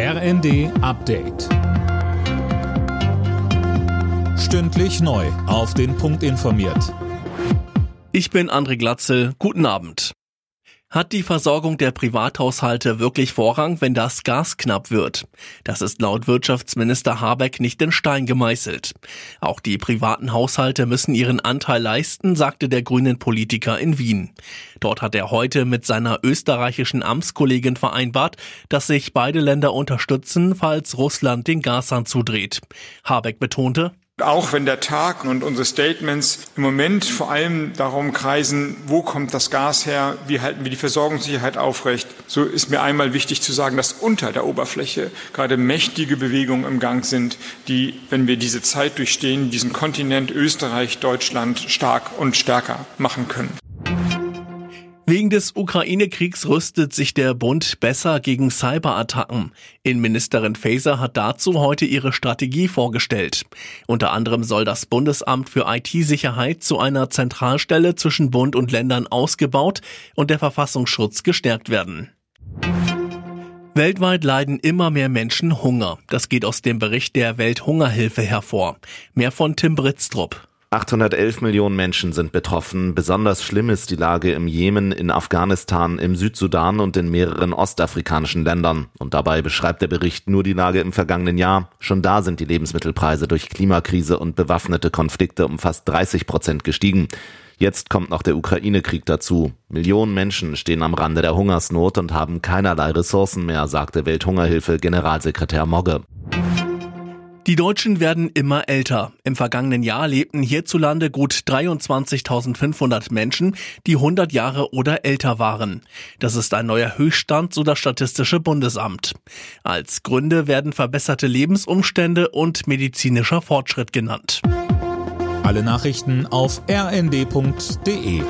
RND Update. Stündlich neu. Auf den Punkt informiert. Ich bin André Glatzel. Guten Abend. Hat die Versorgung der Privathaushalte wirklich Vorrang, wenn das Gas knapp wird? Das ist laut Wirtschaftsminister Habeck nicht in Stein gemeißelt. Auch die privaten Haushalte müssen ihren Anteil leisten, sagte der grünen Politiker in Wien. Dort hat er heute mit seiner österreichischen Amtskollegin vereinbart, dass sich beide Länder unterstützen, falls Russland den Gashahn zudreht. Habeck betonte, auch wenn der Tag und unsere Statements im Moment vor allem darum kreisen, wo kommt das Gas her, wie halten wir die Versorgungssicherheit aufrecht, so ist mir einmal wichtig zu sagen, dass unter der Oberfläche gerade mächtige Bewegungen im Gang sind, die, wenn wir diese Zeit durchstehen, diesen Kontinent Österreich, Deutschland stark und stärker machen können. Wegen des Ukraine-Kriegs rüstet sich der Bund besser gegen Cyberattacken. Innenministerin Faeser hat dazu heute ihre Strategie vorgestellt. Unter anderem soll das Bundesamt für IT-Sicherheit zu einer Zentralstelle zwischen Bund und Ländern ausgebaut und der Verfassungsschutz gestärkt werden. Weltweit leiden immer mehr Menschen Hunger. Das geht aus dem Bericht der Welthungerhilfe hervor. Mehr von Tim Britztrup. 811 Millionen Menschen sind betroffen. Besonders schlimm ist die Lage im Jemen, in Afghanistan, im Südsudan und in mehreren ostafrikanischen Ländern. Und dabei beschreibt der Bericht nur die Lage im vergangenen Jahr. Schon da sind die Lebensmittelpreise durch Klimakrise und bewaffnete Konflikte um fast 30 Prozent gestiegen. Jetzt kommt noch der Ukraine-Krieg dazu. Millionen Menschen stehen am Rande der Hungersnot und haben keinerlei Ressourcen mehr, sagte Welthungerhilfe Generalsekretär Mogge. Die Deutschen werden immer älter. Im vergangenen Jahr lebten hierzulande gut 23.500 Menschen, die 100 Jahre oder älter waren. Das ist ein neuer Höchststand, so das Statistische Bundesamt. Als Gründe werden verbesserte Lebensumstände und medizinischer Fortschritt genannt. Alle Nachrichten auf rnd.de